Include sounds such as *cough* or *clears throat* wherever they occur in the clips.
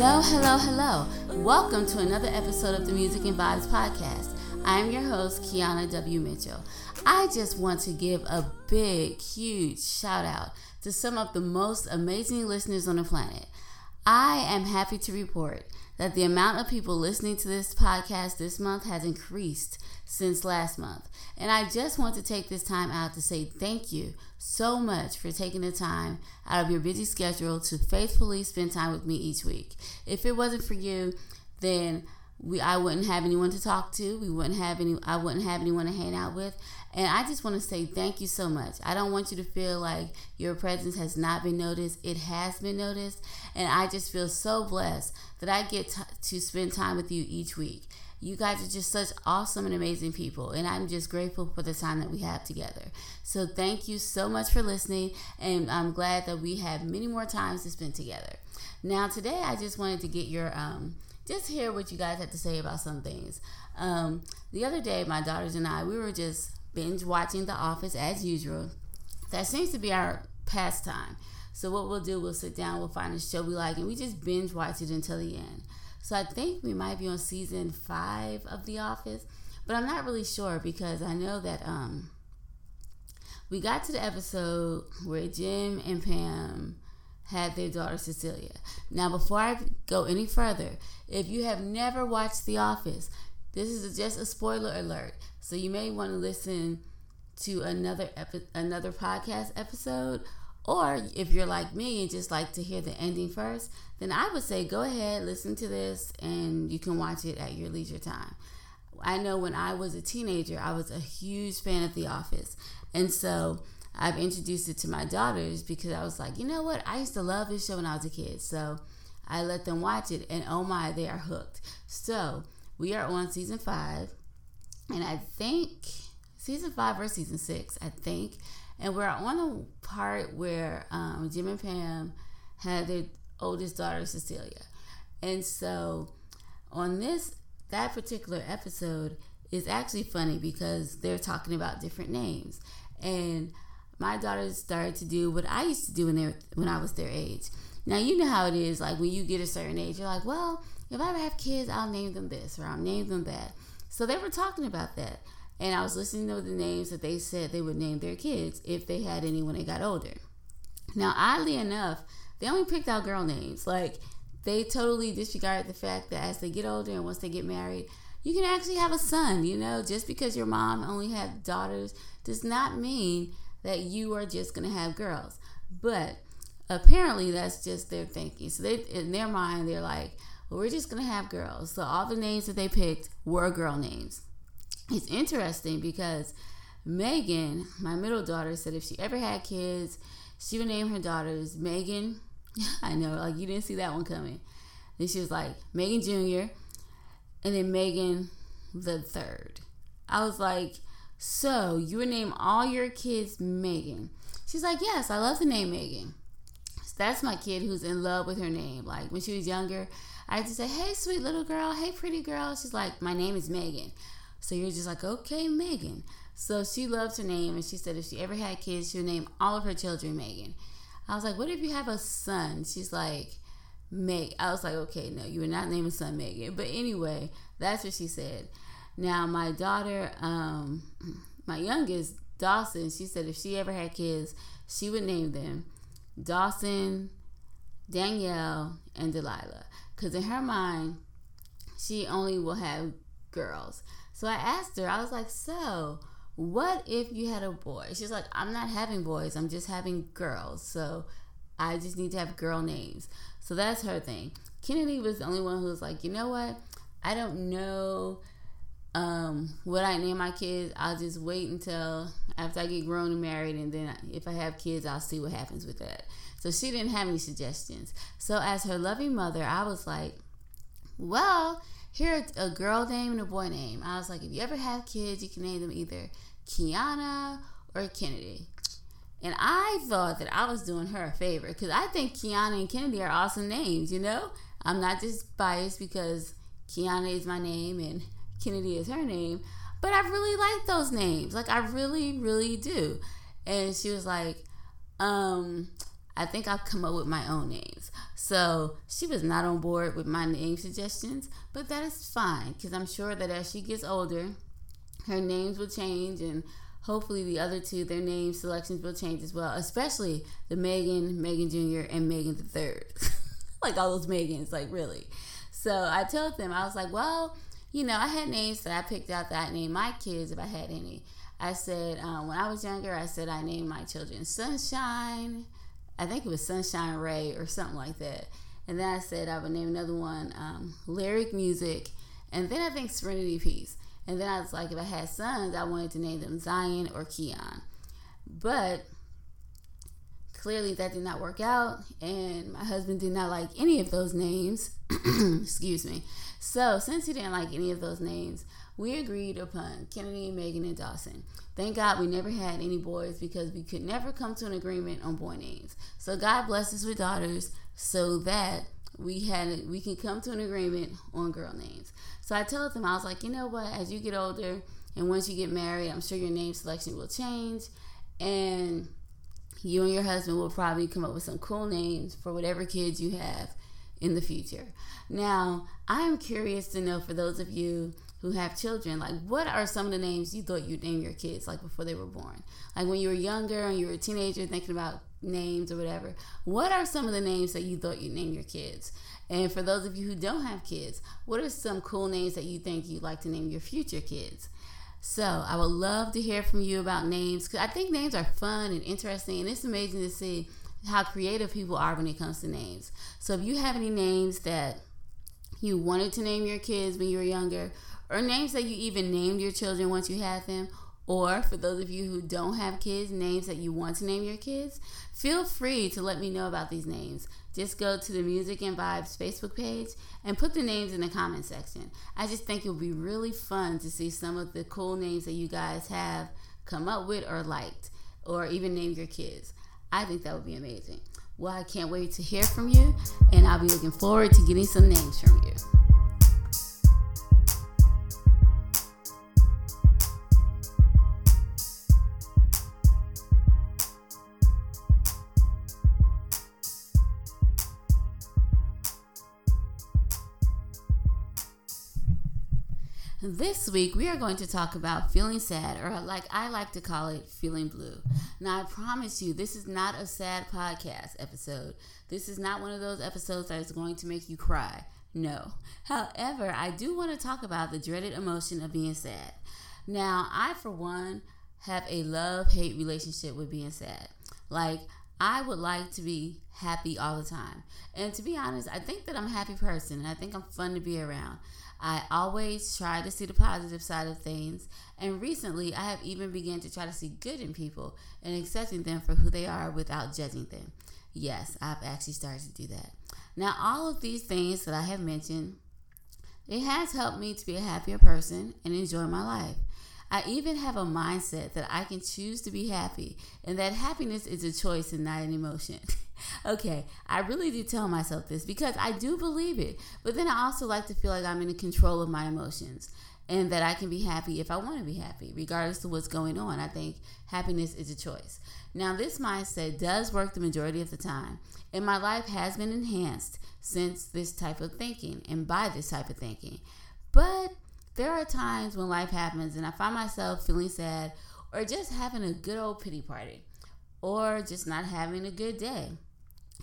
Hello, hello, hello. Welcome to another episode of the Music and Vibes podcast. I am your host, Kiana W. Mitchell. I just want to give a big, huge shout out to some of the most amazing listeners on the planet. I am happy to report that the amount of people listening to this podcast this month has increased since last month. And I just want to take this time out to say thank you so much for taking the time out of your busy schedule to faithfully spend time with me each week. If it wasn't for you, then we I wouldn't have anyone to talk to. We wouldn't have any I wouldn't have anyone to hang out with. And I just want to say thank you so much. I don't want you to feel like your presence has not been noticed. It has been noticed. And I just feel so blessed that I get to spend time with you each week. You guys are just such awesome and amazing people, and I'm just grateful for the time that we have together. So, thank you so much for listening, and I'm glad that we have many more times to spend together. Now, today I just wanted to get your um, just hear what you guys had to say about some things. Um, the other day, my daughters and I we were just binge watching The Office as usual. That seems to be our pastime. So what we'll do, we'll sit down, we'll find a show we like, and we just binge watch it until the end. So I think we might be on season five of The Office, but I'm not really sure because I know that um, we got to the episode where Jim and Pam had their daughter Cecelia. Now, before I go any further, if you have never watched The Office, this is just a spoiler alert. So you may want to listen to another epi- another podcast episode, or if you're like me and just like to hear the ending first, then I would say go ahead, listen to this, and you can watch it at your leisure time. I know when I was a teenager, I was a huge fan of The Office, and so I've introduced it to my daughters because I was like, you know what? I used to love this show when I was a kid. So I let them watch it, and oh my, they are hooked. So we are on season five, and I think season five or season six, I think. And we're on the part where um, Jim and Pam had their oldest daughter, Cecelia. And so on this, that particular episode is actually funny because they're talking about different names. And my daughters started to do what I used to do when they when I was their age. Now you know how it is. Like when you get a certain age, you're like, well, if I ever have kids, I'll name them this or I'll name them that. So they were talking about that, and I was listening to the names that they said they would name their kids if they had any when they got older. Now, oddly enough, they only picked out girl names. Like they totally disregarded the fact that as they get older and once they get married, you can actually have a son. You know, just because your mom only had daughters does not mean that you are just going to have girls. But apparently, that's just their thinking. So they, in their mind, they're like, we're just to have girls. So all the names that they picked were girl names. It's interesting because Megan, my middle daughter, said if she ever had kids, she would name her daughters Megan. *laughs* I know, like you didn't see that one coming. Then she was like Megan Jr. and then Megan the third. I was like, so you would name all your kids Megan? She's like, yes, I love the name Megan. So that's my kid who's in love with her name. Like when she was younger, I just say, hey, sweet little girl, hey, pretty girl. She's like, my name is Megan. So you're just like, okay, Megan. So she loves her name, and she said if she ever had kids, she would name all of her children Megan. I was like, what if you have a son? She's like, Meg. I was like, okay, no, you would not name a son Megan. But anyway, that's what she said. Now, my daughter, um, my youngest, Dawson, she said if she ever had kids, she would name them Dawson, Danielle, and Delilah. Because in her mind, she only will have girls. So I asked her, I was like, so what if you had a boy? She's like, I'm not having boys, I'm just having girls. So I just need to have girl names. So that's her thing. Kennedy was the only one who was like, you know what? I don't know um, what I name my kids. I'll just wait until after I get grown and married, and then if I have kids, I'll see what happens with that. So she didn't have any suggestions. So as her loving mother, I was like, well, here's a girl name and a boy name. I was like, if you ever have kids, you can name them either Kiana or Kennedy. And I thought that I was doing her a favor because I think Kiana and Kennedy are awesome names, you know? I'm not just biased because Kiana is my name and Kennedy is her name, but I really like those names. Like, I really, really do. And she was like, um, I think I'll come up with my own names. So she was not on board with my name suggestions, but that is fine because I'm sure that as she gets older, her names will change and hopefully the other two, their name selections will change as well, especially the Megan, Megan Jr., and Megan the Third. *laughs* like all those Megans, like really. So I told them, I was like, well, you know, I had names that I picked out that I named my kids if I had any. I said, um, when I was younger, I said I named my children Sunshine. I think it was Sunshine Ray or something like that. And then I said I would name another one um, Lyric Music. And then I think Serenity Peace. And then I was like, if I had sons, I wanted to name them Zion or Keon. But clearly that did not work out. And my husband did not like any of those names. *clears throat* Excuse me. So since he didn't like any of those names, we agreed upon Kennedy, Megan, and Dawson. Thank God we never had any boys because we could never come to an agreement on boy names. So God blessed us with daughters so that we had we can come to an agreement on girl names. So I told them I was like, you know what? As you get older and once you get married, I'm sure your name selection will change, and you and your husband will probably come up with some cool names for whatever kids you have in the future. Now, I am curious to know for those of you who have children, like what are some of the names you thought you'd name your kids like before they were born? Like when you were younger and you were a teenager thinking about names or whatever, what are some of the names that you thought you'd name your kids? And for those of you who don't have kids, what are some cool names that you think you'd like to name your future kids? So I would love to hear from you about names because I think names are fun and interesting, and it's amazing to see how creative people are when it comes to names. So if you have any names that you wanted to name your kids when you were younger, or names that you even named your children once you had them, or for those of you who don't have kids, names that you want to name your kids, feel free to let me know about these names. Just go to the Music and Vibes Facebook page and put the names in the comment section. I just think it would be really fun to see some of the cool names that you guys have come up with or liked, or even name your kids. I think that would be amazing. Well, I can't wait to hear from you, and I'll be looking forward to getting some names from you. This week, we are going to talk about feeling sad, or like I like to call it, feeling blue. Now, I promise you, this is not a sad podcast episode. This is not one of those episodes that is going to make you cry. No. However, I do want to talk about the dreaded emotion of being sad. Now, I, for one, have a love hate relationship with being sad. Like, I would like to be happy all the time. And to be honest, I think that I'm a happy person and I think I'm fun to be around. I always try to see the positive side of things, and recently I have even begun to try to see good in people and accepting them for who they are without judging them. Yes, I've actually started to do that. Now, all of these things that I have mentioned, it has helped me to be a happier person and enjoy my life. I even have a mindset that I can choose to be happy and that happiness is a choice and not an emotion. *laughs* okay, I really do tell myself this because I do believe it, but then I also like to feel like I'm in control of my emotions and that I can be happy if I want to be happy, regardless of what's going on. I think happiness is a choice. Now, this mindset does work the majority of the time, and my life has been enhanced since this type of thinking and by this type of thinking. But there are times when life happens and I find myself feeling sad or just having a good old pity party or just not having a good day.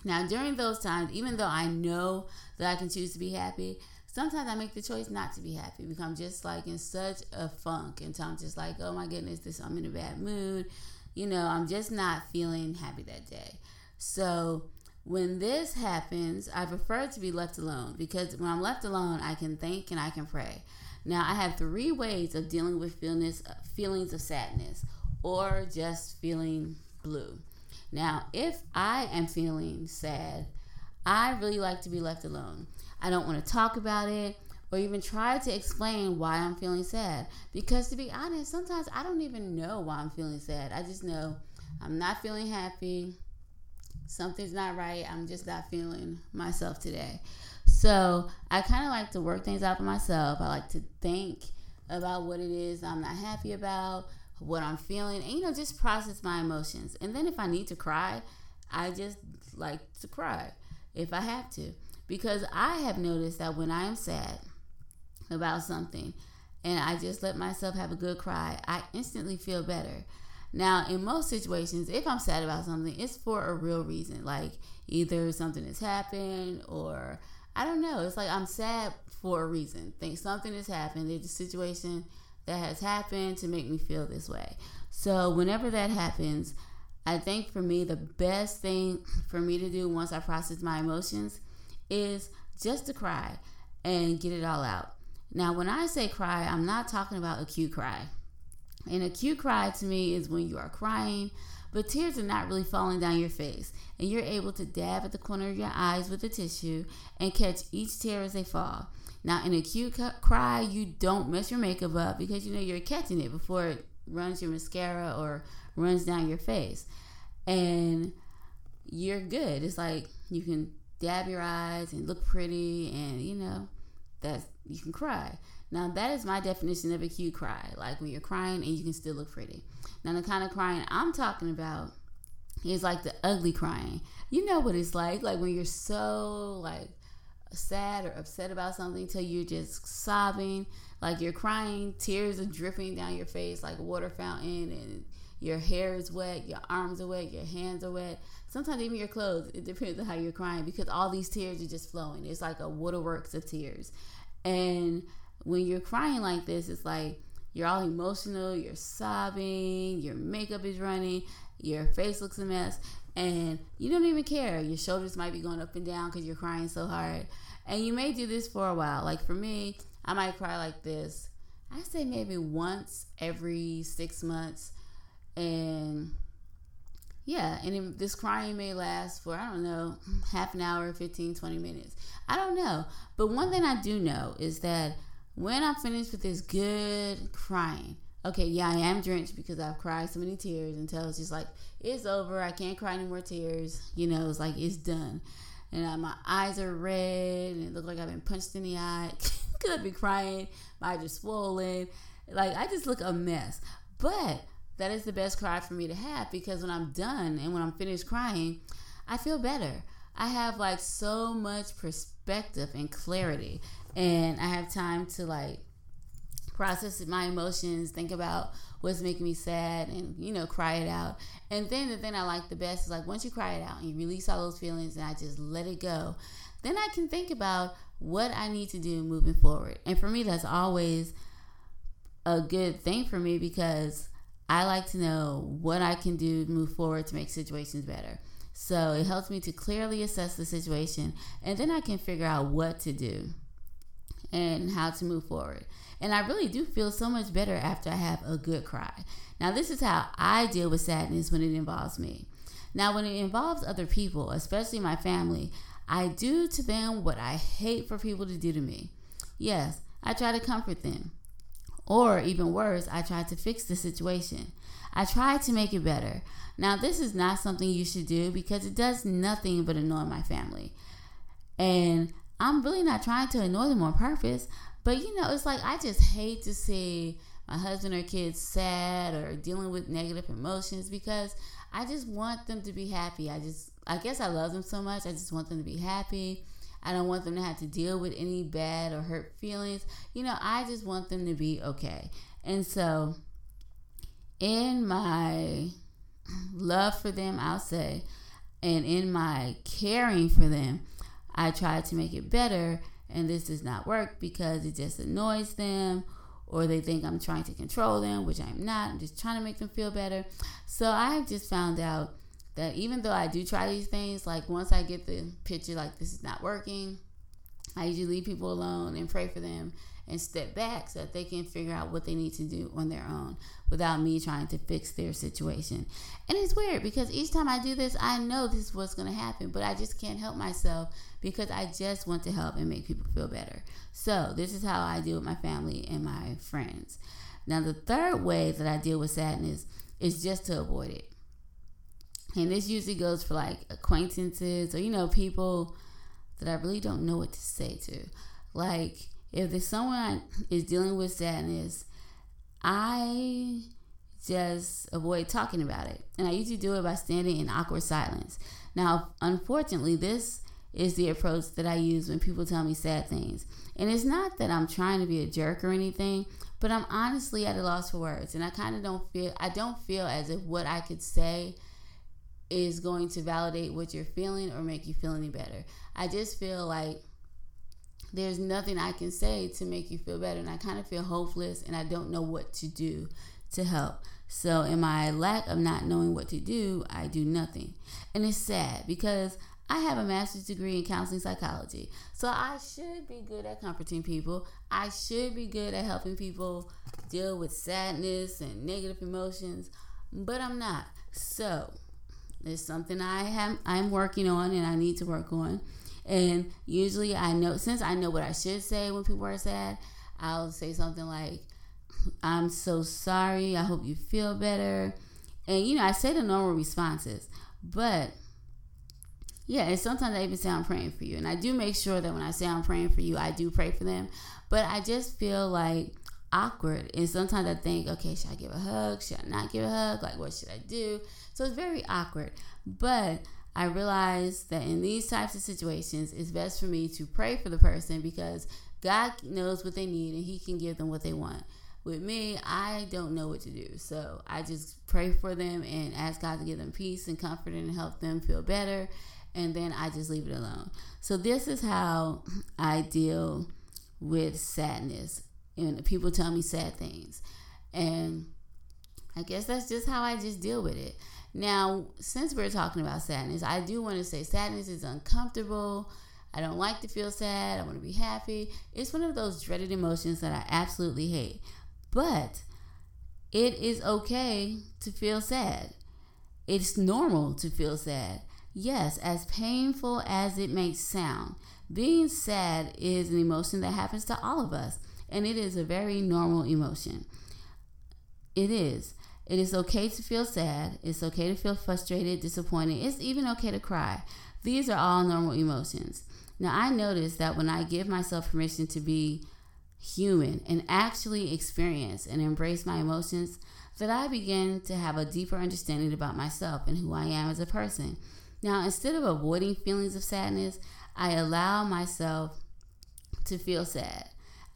Now, during those times, even though I know that I can choose to be happy, sometimes I make the choice not to be happy because I'm just like in such a funk and I'm just like, oh my goodness, this I'm in a bad mood. You know, I'm just not feeling happy that day. So when this happens, I prefer to be left alone because when I'm left alone, I can think and I can pray. Now, I have three ways of dealing with feelings, uh, feelings of sadness or just feeling blue. Now, if I am feeling sad, I really like to be left alone. I don't want to talk about it or even try to explain why I'm feeling sad. Because to be honest, sometimes I don't even know why I'm feeling sad. I just know I'm not feeling happy. Something's not right. I'm just not feeling myself today. So I kind of like to work things out for myself. I like to think about what it is I'm not happy about, what I'm feeling, and you know, just process my emotions. And then if I need to cry, I just like to cry if I have to. Because I have noticed that when I am sad about something and I just let myself have a good cry, I instantly feel better. Now, in most situations, if I'm sad about something, it's for a real reason. Like either something has happened or I don't know. It's like I'm sad for a reason. Think something has happened. There's a situation that has happened to make me feel this way. So whenever that happens, I think for me the best thing for me to do once I process my emotions is just to cry and get it all out. Now, when I say cry, I'm not talking about acute cry. An acute cry to me is when you are crying, but tears are not really falling down your face, and you're able to dab at the corner of your eyes with a tissue and catch each tear as they fall. Now, in acute cry, you don't mess your makeup up because you know you're catching it before it runs your mascara or runs down your face. And you're good. It's like you can dab your eyes and look pretty and you know that you can cry. Now that is my definition of a cute cry, like when you're crying and you can still look pretty. Now the kind of crying I'm talking about is like the ugly crying. You know what it's like, like when you're so like sad or upset about something till you're just sobbing, like you're crying, tears are dripping down your face like a water fountain and your hair is wet, your arms are wet, your hands are wet. Sometimes even your clothes. It depends on how you're crying because all these tears are just flowing. It's like a waterworks of tears. And when you're crying like this, it's like you're all emotional, you're sobbing, your makeup is running, your face looks a mess, and you don't even care. Your shoulders might be going up and down because you're crying so hard. And you may do this for a while. Like for me, I might cry like this. I say maybe once every six months. And yeah, and this crying may last for, I don't know, half an hour, 15, 20 minutes. I don't know. But one thing I do know is that when I'm finished with this good crying, okay, yeah, I am drenched because I've cried so many tears until it's just like, it's over. I can't cry any more tears. You know, it's like, it's done. And uh, my eyes are red and it looks like I've been punched in the eye *laughs* I've been crying. My eyes are swollen. Like, I just look a mess. But that is the best cry for me to have because when I'm done and when I'm finished crying, I feel better. I have like so much perspective and clarity, and I have time to like process my emotions, think about what's making me sad, and you know, cry it out. And then the thing I like the best is like once you cry it out and you release all those feelings, and I just let it go, then I can think about what I need to do moving forward. And for me, that's always a good thing for me because I like to know what I can do to move forward to make situations better. So it helps me to clearly assess the situation and then I can figure out what to do and how to move forward. And I really do feel so much better after I have a good cry. Now, this is how I deal with sadness when it involves me. Now, when it involves other people, especially my family, I do to them what I hate for people to do to me. Yes, I try to comfort them. Or even worse, I try to fix the situation. I try to make it better. Now, this is not something you should do because it does nothing but annoy my family. And I'm really not trying to annoy them on purpose, but you know, it's like I just hate to see my husband or kids sad or dealing with negative emotions because I just want them to be happy. I just, I guess I love them so much. I just want them to be happy. I don't want them to have to deal with any bad or hurt feelings. You know, I just want them to be okay. And so, in my love for them, I'll say, and in my caring for them, I try to make it better. And this does not work because it just annoys them or they think I'm trying to control them, which I'm not. I'm just trying to make them feel better. So I've just found out that even though I do try these things, like once I get the picture, like this is not working, I usually leave people alone and pray for them and step back so that they can figure out what they need to do on their own without me trying to fix their situation. And it's weird because each time I do this, I know this is what's going to happen, but I just can't help myself because I just want to help and make people feel better. So, this is how I deal with my family and my friends. Now, the third way that I deal with sadness is just to avoid it. And this usually goes for like acquaintances or, you know, people that I really don't know what to say to. Like, if someone is dealing with sadness, I just avoid talking about it. And I usually do it by standing in awkward silence. Now, unfortunately, this is the approach that I use when people tell me sad things. And it's not that I'm trying to be a jerk or anything, but I'm honestly at a loss for words. And I kind of don't feel I don't feel as if what I could say is going to validate what you're feeling or make you feel any better. I just feel like there's nothing I can say to make you feel better. And I kind of feel hopeless and I don't know what to do to help. So, in my lack of not knowing what to do, I do nothing. And it's sad because I have a master's degree in counseling psychology. So, I should be good at comforting people. I should be good at helping people deal with sadness and negative emotions, but I'm not. So, there's something I have I'm working on and I need to work on. And usually I know since I know what I should say when people are sad, I'll say something like I'm so sorry. I hope you feel better. And you know, I say the normal responses, but yeah, and sometimes I even say I'm praying for you. And I do make sure that when I say I'm praying for you, I do pray for them. But I just feel like awkward. And sometimes I think, okay, should I give a hug? Should I not give a hug? Like, what should I do? So it's very awkward. But I realize that in these types of situations, it's best for me to pray for the person because God knows what they need and He can give them what they want. With me, I don't know what to do. So I just pray for them and ask God to give them peace and comfort and help them feel better. And then I just leave it alone. So this is how I deal with sadness. And people tell me sad things. And I guess that's just how I just deal with it. Now, since we're talking about sadness, I do want to say sadness is uncomfortable. I don't like to feel sad. I want to be happy. It's one of those dreaded emotions that I absolutely hate. But it is okay to feel sad. It's normal to feel sad. Yes, as painful as it may sound, being sad is an emotion that happens to all of us, and it is a very normal emotion. It is. It is okay to feel sad. It's okay to feel frustrated, disappointed. It's even okay to cry. These are all normal emotions. Now, I notice that when I give myself permission to be human and actually experience and embrace my emotions, that I begin to have a deeper understanding about myself and who I am as a person. Now, instead of avoiding feelings of sadness, I allow myself to feel sad.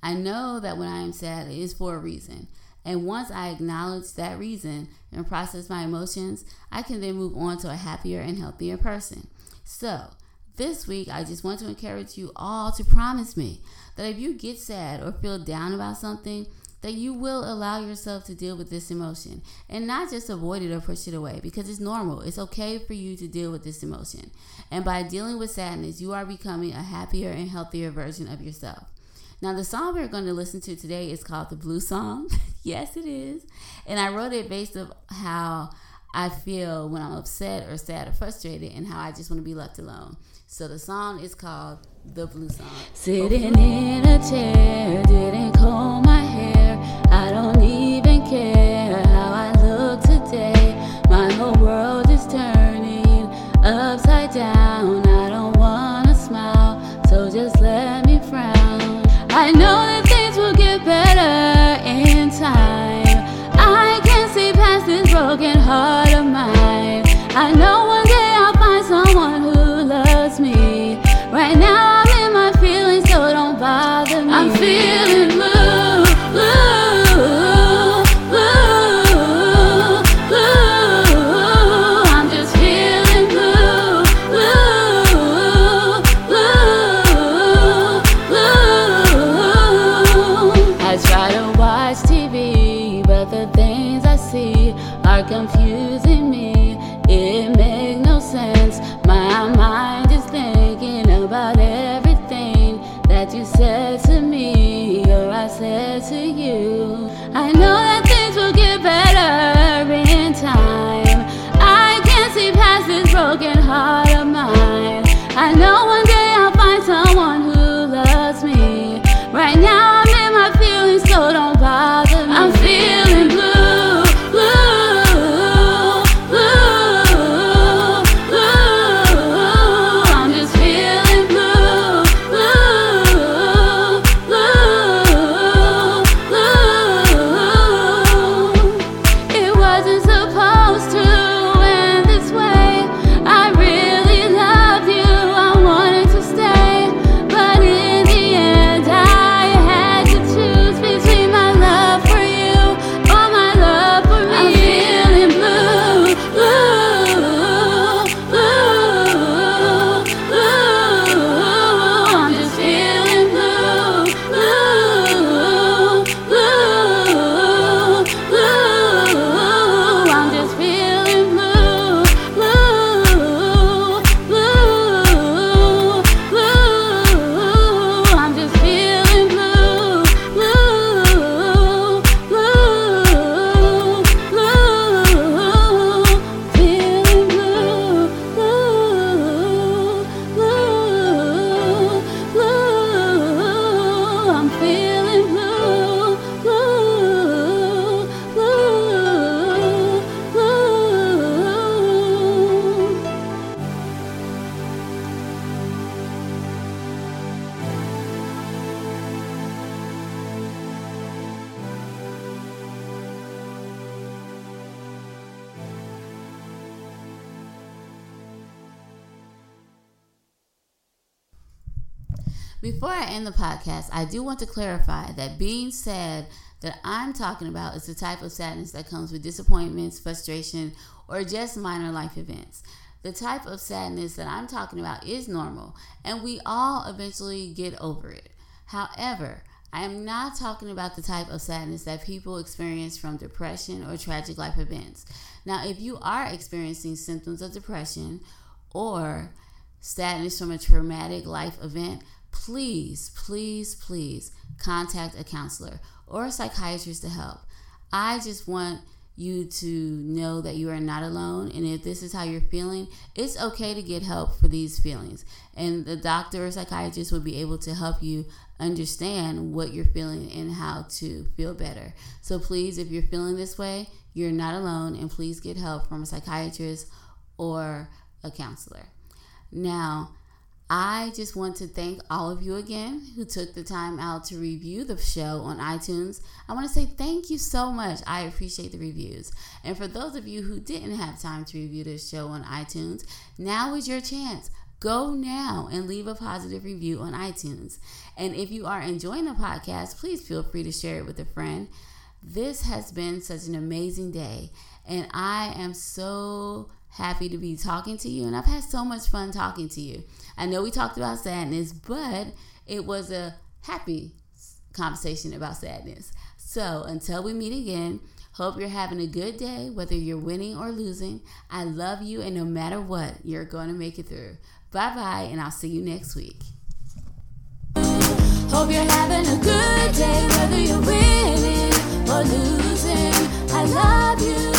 I know that when I am sad, it is for a reason. And once I acknowledge that reason and process my emotions, I can then move on to a happier and healthier person. So, this week, I just want to encourage you all to promise me that if you get sad or feel down about something, that you will allow yourself to deal with this emotion and not just avoid it or push it away because it's normal. It's okay for you to deal with this emotion. And by dealing with sadness, you are becoming a happier and healthier version of yourself. Now, the song we're going to listen to today is called The Blue Song. *laughs* yes, it is. And I wrote it based on how I feel when I'm upset or sad or frustrated and how I just want to be left alone. So the song is called The Blue Song. Sitting in a chair, didn't comb my hair. using me. It makes no sense. My mind. End the podcast, I do want to clarify that being sad that I'm talking about is the type of sadness that comes with disappointments, frustration, or just minor life events. The type of sadness that I'm talking about is normal, and we all eventually get over it. However, I am not talking about the type of sadness that people experience from depression or tragic life events. Now, if you are experiencing symptoms of depression or sadness from a traumatic life event, please, please, please contact a counselor or a psychiatrist to help. I just want you to know that you are not alone. And if this is how you're feeling, it's okay to get help for these feelings. And the doctor or psychiatrist will be able to help you understand what you're feeling and how to feel better. So please, if you're feeling this way, you're not alone. And please get help from a psychiatrist or a counselor. Now, I just want to thank all of you again who took the time out to review the show on iTunes. I want to say thank you so much. I appreciate the reviews. And for those of you who didn't have time to review this show on iTunes, now is your chance. Go now and leave a positive review on iTunes. And if you are enjoying the podcast, please feel free to share it with a friend. This has been such an amazing day, and I am so happy to be talking to you. And I've had so much fun talking to you. I know we talked about sadness, but it was a happy conversation about sadness. So until we meet again, hope you're having a good day, whether you're winning or losing. I love you, and no matter what, you're going to make it through. Bye bye, and I'll see you next week. Hope you're having a good day, whether you're winning or losing. I love you.